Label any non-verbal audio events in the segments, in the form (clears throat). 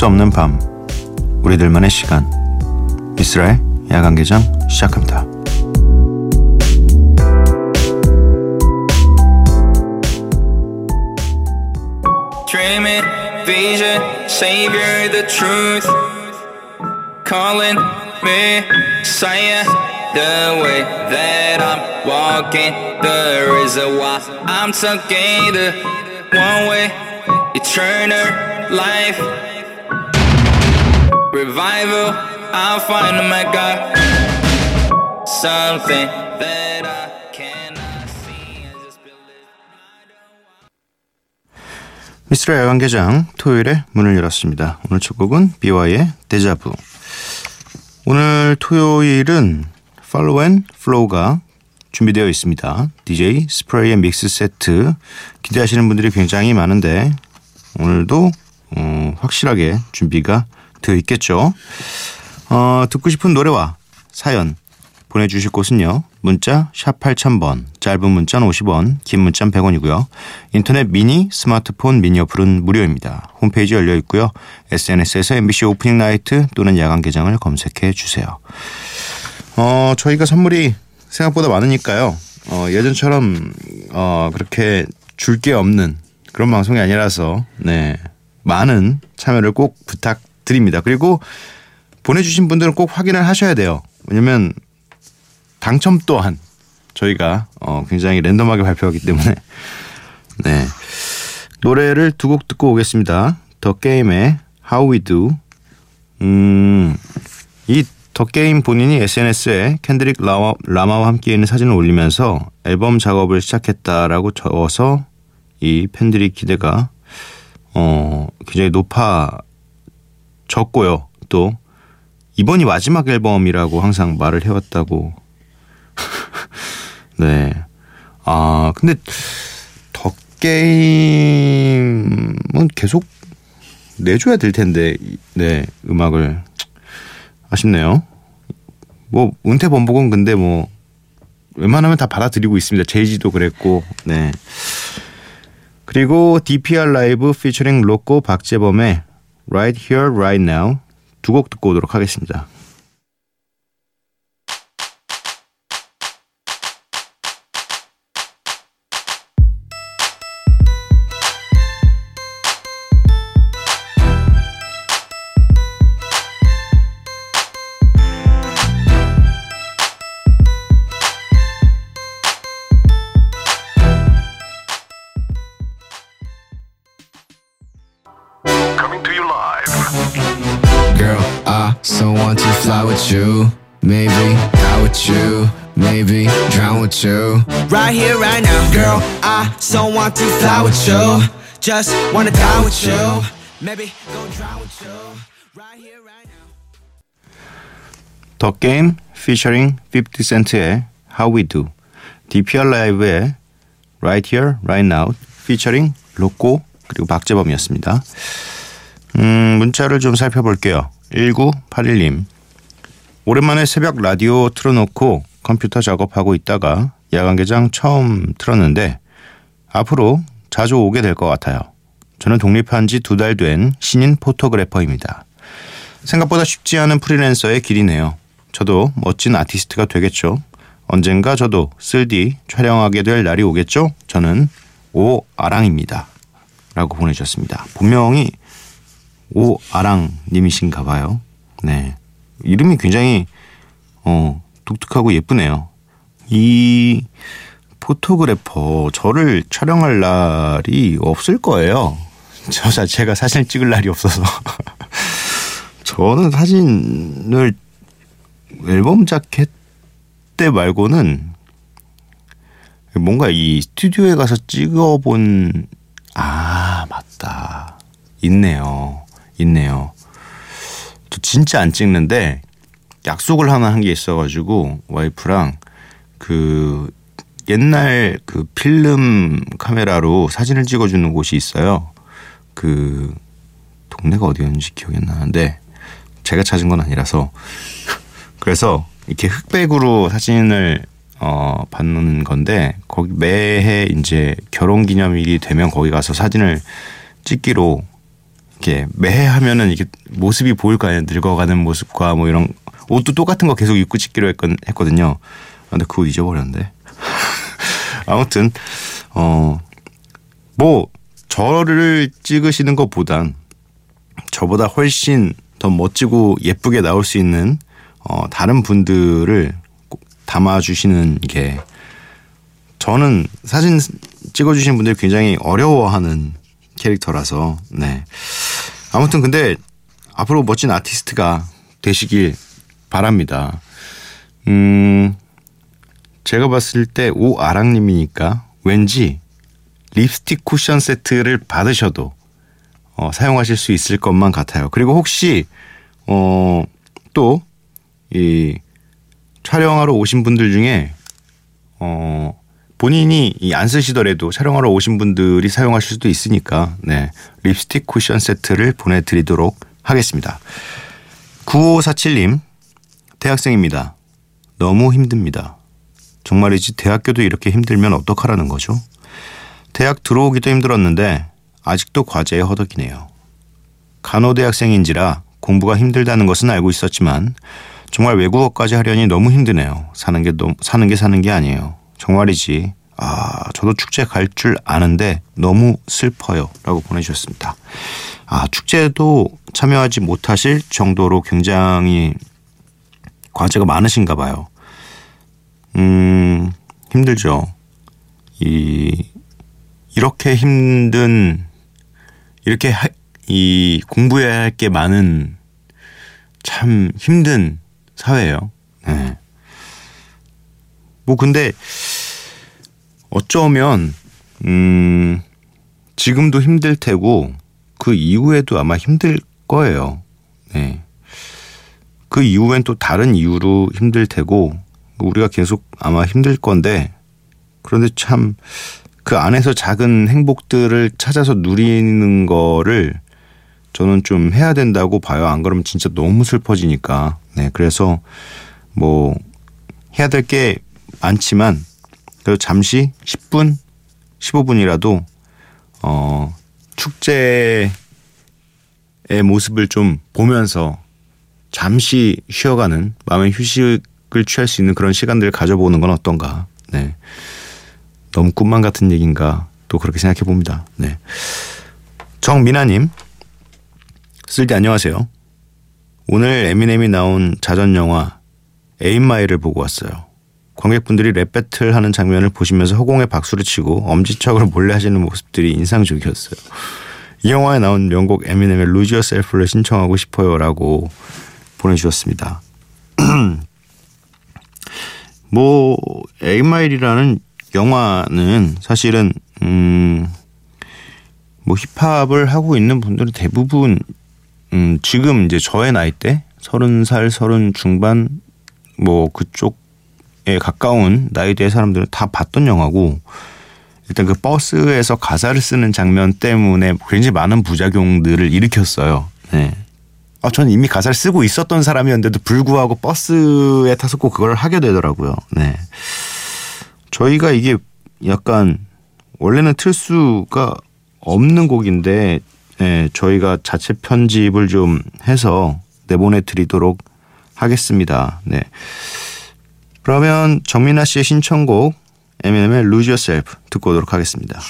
수 없는 밤 우리들만의 시간 미스라의 야간 개장 시작합니다. Dreaming, vision, savior, the truth. Calling me, Messiah, the way that I'm walking. The reason why I'm together. One way, eternal life. Revival, I'll find my God. Something that I cannot see. I just believe. 미스라 야간 개장 토요일에 문을 열었습니다. 오늘 첫 곡은 BY의 데자부. 오늘 토요일은 팔로우 앤 플로우가 준비되어 있습니다. DJ 스프레이의 믹스 세트 기대하시는 분들이 굉장히 많은데 오늘도 어, 확실하게 준비가 되어 있겠죠. 어, 듣고 싶은 노래와 사연 보내주실 곳은요. 문자 샵 8000번, 짧은 문자는 50원, 긴 문자는 100원이고요. 인터넷 미니, 스마트폰 미니 어플은 무료입니다. 홈페이지 열려 있고요. SNS에서 MBC 오프닝 나이트 또는 야간 개장을 검색해 주세요. 어, 저희가 선물이 생각보다 많으니까요. 어, 예전처럼 어, 그렇게 줄 게 없는 그런 방송이 아니라서 네. 많은 참여를 꼭 부탁 드립니다. 그리고 보내주신 분들은 꼭 확인을 하셔야 돼요. 왜냐면 당첨 또한 저희가 어, 굉장히 랜덤하게 발표하기 때문에 (laughs) 네 노래를 두 곡 듣고 오겠습니다. 더 게임의 How We Do 음이 더 게임 본인이 SNS에 캔드릭 라마, 라마와 함께 있는 사진을 올리면서 앨범 작업을 시작했다라고 적어서 이 팬들이 기대가 어 굉장히 높아 졌고요. 또 이번이 마지막 앨범이라고 항상 말을 해왔다고. (laughs) 네. 아 근데 더 게임은 계속 내줘야 될 텐데 네 음악을 아쉽네요. 뭐 은퇴 번복은 근데 뭐 웬만하면 다 받아들이고 있습니다. 제이지도 그랬고 네. 그리고 DPR 라이브 피처링 로꼬 박재범의 Right Here Right Now 두 곡 듣고 오도록 하겠습니다. Drown with you. Right here, right now, girl. I so want to fly with you. Just wanna die with you. Maybe go drown with you. Right here, right now. 더 게임 피처링 50 센트의 How We Do DPR 라이브의 Right Here Right Now 피처링 로꼬 그리고 박재범이었습니다. 음, 문자를 좀 살펴볼게요. 1981님 오랜만에 새벽 라디오 틀어놓고 컴퓨터 작업하고 있다가 야간 개장 처음 틀었는데 앞으로 자주 오게 될 것 같아요. 저는 독립한 지 두 달 된 신인 포토그래퍼입니다. 생각보다 쉽지 않은 프리랜서의 길이네요. 저도 멋진 아티스트가 되겠죠. 언젠가 저도 쓸디 촬영하게 될 날이 오겠죠. 저는 오아랑입니다. 라고 보내주셨습니다. 분명히 오아랑님이신가 봐요. 네. 이름이 굉장히 어, 독특하고 예쁘네요. 이 포토그래퍼 저를 촬영할 날이 없을 거예요. (laughs) 저 자체가 사진 찍을 날이 없어서 (laughs) 저는 사진을 앨범 자켓 때 말고는 뭔가 이 스튜디오에 가서 찍어본 아 맞다 있네요 있네요 저 진짜 안 찍는데 약속을 하나 한 게 있어가지고 와이프랑 그 옛날 그 필름 카메라로 사진을 찍어주는 곳이 있어요. 그 동네가 어디였는지 기억이 안 나는데 제가 찾은 건 아니라서 (laughs) 그래서 이렇게 흑백으로 사진을 어 받는 건데 거기 매해 이제 결혼 기념일이 되면 거기 가서 사진을 찍기로 이렇게 매해 하면은 이게 모습이 보일 거 아니에요. 늙어가는 모습과 뭐 이런 옷도 똑같은 거 계속 입고 찍기로 했건, 했거든요. 아, 근데 그거 잊어버렸는데. (laughs) 아무튼 어 뭐 저를 찍으시는 것보단 저보다 훨씬 더 멋지고 예쁘게 나올 수 있는 어 다른 분들을 꼭 담아 주시는 게 저는 사진 찍어 주신 분들 굉장히 어려워하는 캐릭터라서 네 아무튼 근데 앞으로 멋진 아티스트가 되시길 바랍니다. 음 제가 봤을 때 오아랑님이니까 왠지 립스틱 쿠션 세트를 받으셔도 어, 사용하실 수 있을 것만 같아요. 그리고 혹시 어, 또 이 촬영하러 오신 분들 중에 어, 본인이 이안 쓰시더라도 촬영하러 오신 분들이 사용하실 수도 있으니까 네 립스틱 쿠션 세트를 보내드리도록 하겠습니다. 9547님 대학생입니다. 너무 힘듭니다. 정말이지 대학교도 이렇게 힘들면 어떡하라는 거죠? 대학 들어오기도 힘들었는데 아직도 과제에 허덕이네요. 간호대학생인지라 공부가 힘들다는 것은 알고 있었지만 정말 외국어까지 하려니 너무 힘드네요. 사는 게 너무 사는 게 사는 게 아니에요. 정말이지. 아, 저도 축제 갈 줄 아는데 너무 슬퍼요 라고 보내 주셨습니다. 아, 축제도 참여하지 못하실 정도로 굉장히 과제가 많으신가 봐요. 음, 힘들죠. 이, 이렇게 힘든, 이렇게 하, 이 공부해야 할 게 많은 참 힘든 사회예요. 네. 뭐 근데 어쩌면 음 지금도 힘들 테고 그 이후에도 아마 힘들 거예요. 네. 그 이후엔 또 다른 이유로 힘들 테고 우리가 계속 아마 힘들 건데 그런데 참 그 안에서 작은 행복들을 찾아서 누리는 거를 저는 좀 해야 된다고 봐요. 안 그러면 진짜 너무 슬퍼지니까. 네. 그래서 뭐 해야 될 게 많지만 그래도 잠시 10분, 15분이라도 어 축제의 모습을 좀 보면서 잠시 쉬어가는 마음의 휴식을 취할 수 있는 그런 시간들을 가져보는 건 어떤가. 네. 너무 꿈만 같은 얘기인가 또 그렇게 생각해 봅니다. 네. 정민아님, 쓸디 안녕하세요. 오늘 에미넴이 나온 자전 영화 에임마이를 보고 왔어요. 관객분들이 랩 배틀 하는 장면을 보시면서 허공에 박수를 치고 엄지척으로 몰래 하시는 모습들이 인상적이었어요. 이 영화에 나온 명곡 에미넴의 Lose Yourself를 신청하고 싶어요라고 보내주셨습니다. (clears throat) 뭐 에임마일이라는 영화는 사실은 음, 뭐 힙합을 하고 있는 분들은 대부분 음, 지금 이제 저의 나이 때 서른 살 서른 중반 뭐 그쪽에 가까운 나이대의 사람들은 다 봤던 영화고 일단 그 버스에서 가사를 쓰는 장면 때문에 굉장히 많은 부작용들을 일으켰어요. 네. 아, 저는 이미 가사를 쓰고 있었던 사람이었는데도 불구하고 버스에 타서 꼭 그걸 하게 되더라고요. 네. 저희가 이게 약간 원래는 틀 수가 없는 곡인데 예, 저희가 자체 편집을 좀 해서 내보내 드리도록 하겠습니다. 네. 그러면 정민아 씨의 신청곡 에미넴의 Lose Yourself 듣고 오도록 하겠습니다.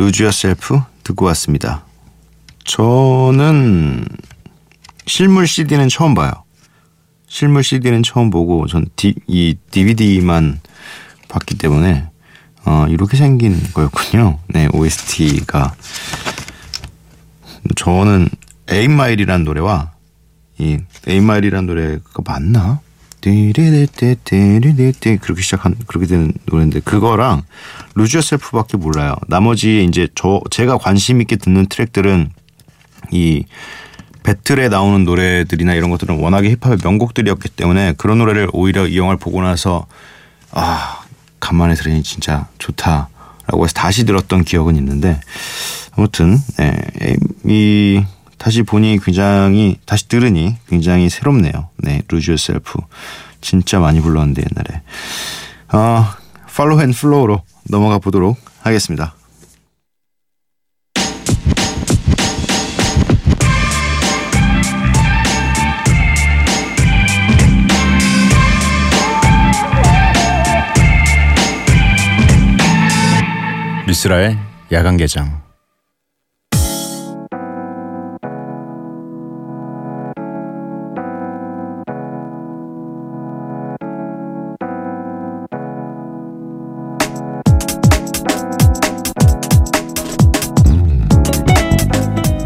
Lose Yourself 듣고 왔습니다. 저는 실물 CD는 처음 봐요. 실물 CD는 처음 보고 전이 DVD만 봤기 때문에 어, 이렇게 생긴 거였군요. 네, OST가 저는 에임마일이라는 노래와 이 에임마일이라는 노래가 맞나? 띠리리띠띠리리띠 그렇게 시작한 그렇게 되는 노래인데 그거랑 Lose Yourself밖에 몰라요. 나머지 이제 저 제가 관심 있게 듣는 트랙들은 이 배틀에 나오는 노래들이나 이런 것들은 워낙에 힙합의 명곡들이었기 때문에 그런 노래를 오히려 이 영화를 보고 나서 아 간만에 들으니 진짜 좋다라고 해서 다시 들었던 기억은 있는데 아무튼 네, 이 다시 보니 굉장히 다시 들으니 굉장히 새롭네요. 네, Lose Yourself 진짜 많이 불렀는데 옛날에 어, 팔로우 앤 플로우로 넘어가 보도록 하겠습니다. 미스라의 야간 개장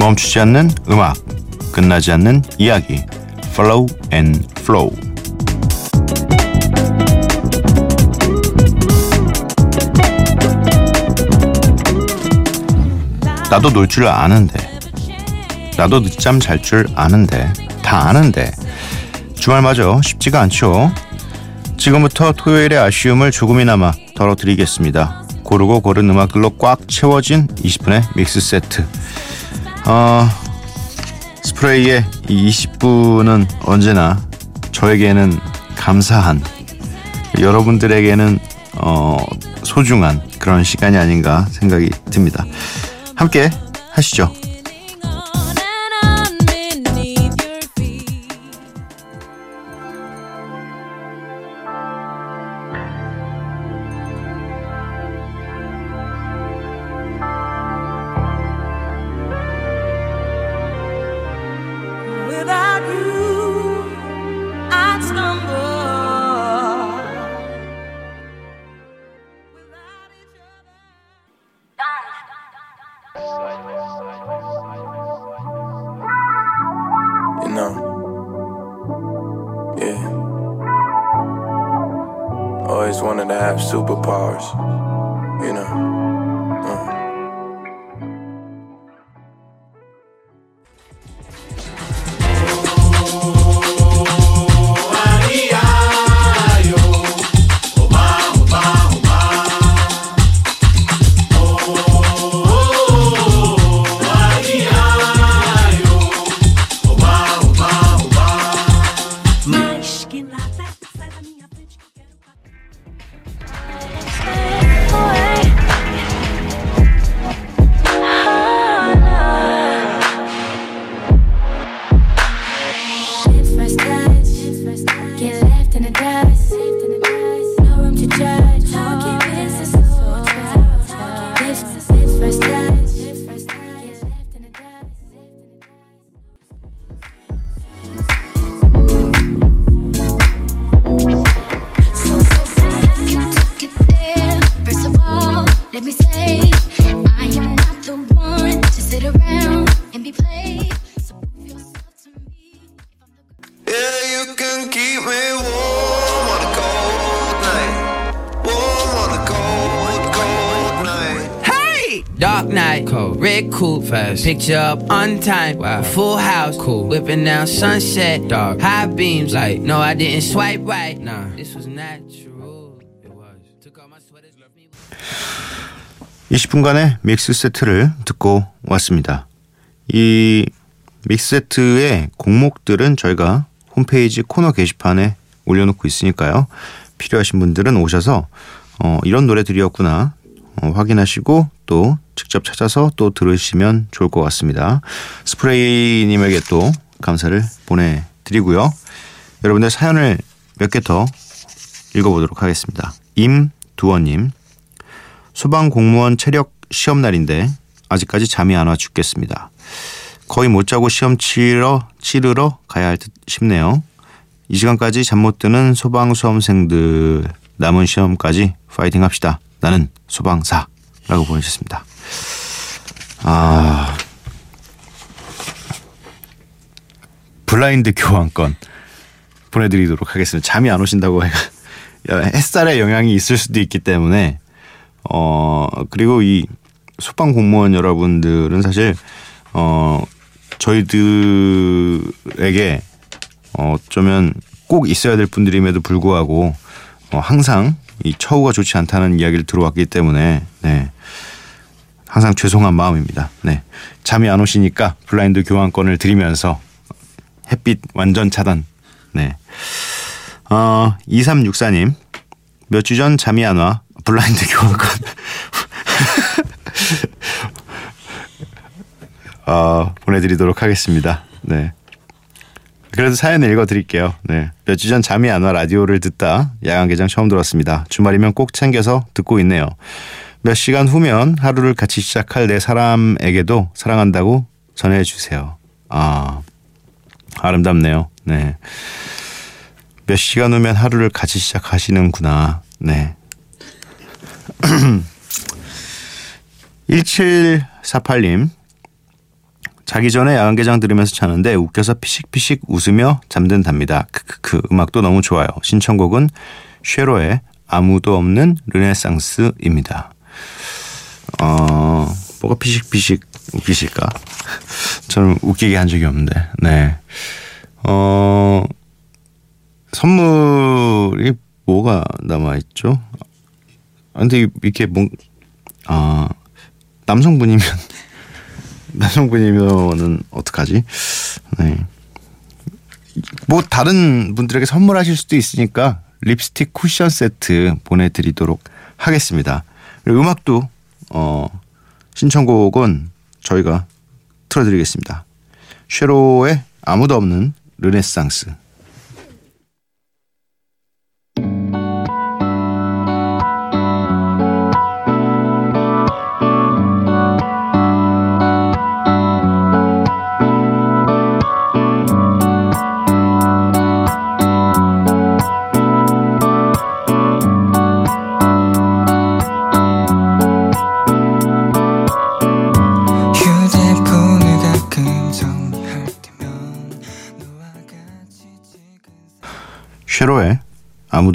멈추지 않는 음악, 끝나지 않는 이야기. Follow and Flow. 나도 놀 줄 아는데. 나도 늦잠 잘 줄 아는데. 다 아는데. 주말마저 쉽지가 않죠. 지금부터 토요일의 아쉬움을 조금이나마 덜어드리겠습니다. 고르고 고른 음악들로 꽉 채워진 20분의 믹스 세트. 어, 스프레이의 이 20분은 언제나 저에게는 감사한 여러분들에게는 어, 소중한 그런 시간이 아닌가 생각이 듭니다. 함께 하시죠. Always wanted to have superpowers. You know. And be played. So prove yourself to me. Yeah, you can keep me warm on a cold night. Warm on a cold, cold night. Hey! Dark night, cold, red coupe, fast, picture up on time, wow. full house, cool, whipping down sunset, dark, high beams, like, no, I didn't swipe right, nah, this was natural, it was, took all my sweaters, left me 20분간의 믹스 세트를 듣고 왔습니다. 이 믹스 세트의 곡목들은 저희가 홈페이지 코너 게시판에 올려놓고 있으니까요. 필요하신 분들은 오셔서 어, 이런 노래들이었구나 어, 확인하시고 또 직접 찾아서 또 들으시면 좋을 것 같습니다. 스프레이님에게 또 감사를 보내드리고요. 여러분들 사연을 몇 개 더 읽어보도록 하겠습니다. 임두원님 소방 공무원 체력 시험 날인데 아직까지 잠이 안 와 죽겠습니다. 거의 못 자고 시험 치러 치르러 가야 할 듯 싶네요. 이 시간까지 잠 못 드는 소방 수험생들 남은 시험까지 파이팅 합시다. 나는 소방사라고 보내셨습니다. 아 블라인드 교환권 보내드리도록 하겠습니다. 잠이 안 오신다고 해가 (laughs) 햇살의 영향이 있을 수도 있기 때문에 어 그리고 이 소방 공무원 여러분들은 사실 어 저희들에게 어, 어쩌면 꼭 있어야 될 분들임에도 불구하고 어, 항상 이 처우가 좋지 않다는 이야기를 들어왔기 때문에 네. 항상 죄송한 마음입니다. 네. 잠이 안 오시니까 블라인드 교환권을 드리면서 햇빛 완전 차단. 네. 어, 2364님. 몇 주 전 잠이 안 와. 블라인드 교환권. (laughs) 어, 보내드리도록 하겠습니다. 네. 그래도 사연을 읽어드릴게요. 네. 몇주전 잠이 안 와 라디오를 듣다 야간 개장 처음 들었습니다. 주말이면 꼭 챙겨서 듣고 있네요. 몇 시간 후면 하루를 같이 시작할 내 사람에게도 사랑한다고 전해주세요. 아, 아름답네요. 네. 몇 시간 후면 하루를 같이 시작하시는구나. 네. (clears throat) 1748님. 자기 전에 야간개장 들으면서 자는데 웃겨서 피식피식 웃으며 잠든답니다. 크크크 음악도 너무 좋아요. 신청곡은 쉐로의 아무도 없는 르네상스입니다. 어 뭐가 피식피식 웃기실까? (laughs) 저는 웃기게 한 적이 없는데 네. 어 선물이 뭐가 남아 있죠? 근데 이렇게 뭔 아 남성분이면 남성분이면은 어떡하지? 네. 뭐 다른 분들에게 선물하실 수도 있으니까 립스틱 쿠션 세트 보내드리도록 하겠습니다. 그리고 음악도 어 신청곡은 저희가 틀어드리겠습니다. 쉐로의 아무도 없는 르네상스.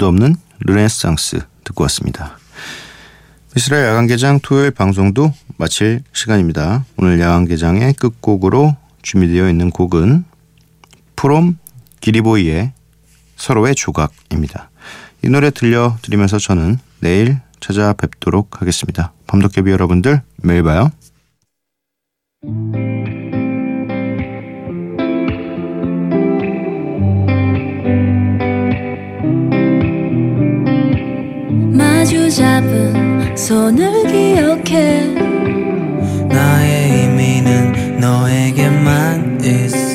아무도 없는 르네상스 듣고 왔습니다. 미스라 야간개장 토요일 방송도 마칠 시간입니다. 오늘 야간개장의 끝곡으로 준비되어 있는 곡은 프롬 기리보이의 서로의 조각입니다. 이 노래 들려드리면서 저는 내일 찾아뵙도록 하겠습니다. 밤도깨비 여러분들 매일 봐요. 마주 잡은 손을 기억해. 나의 의미는 너에게만 있어.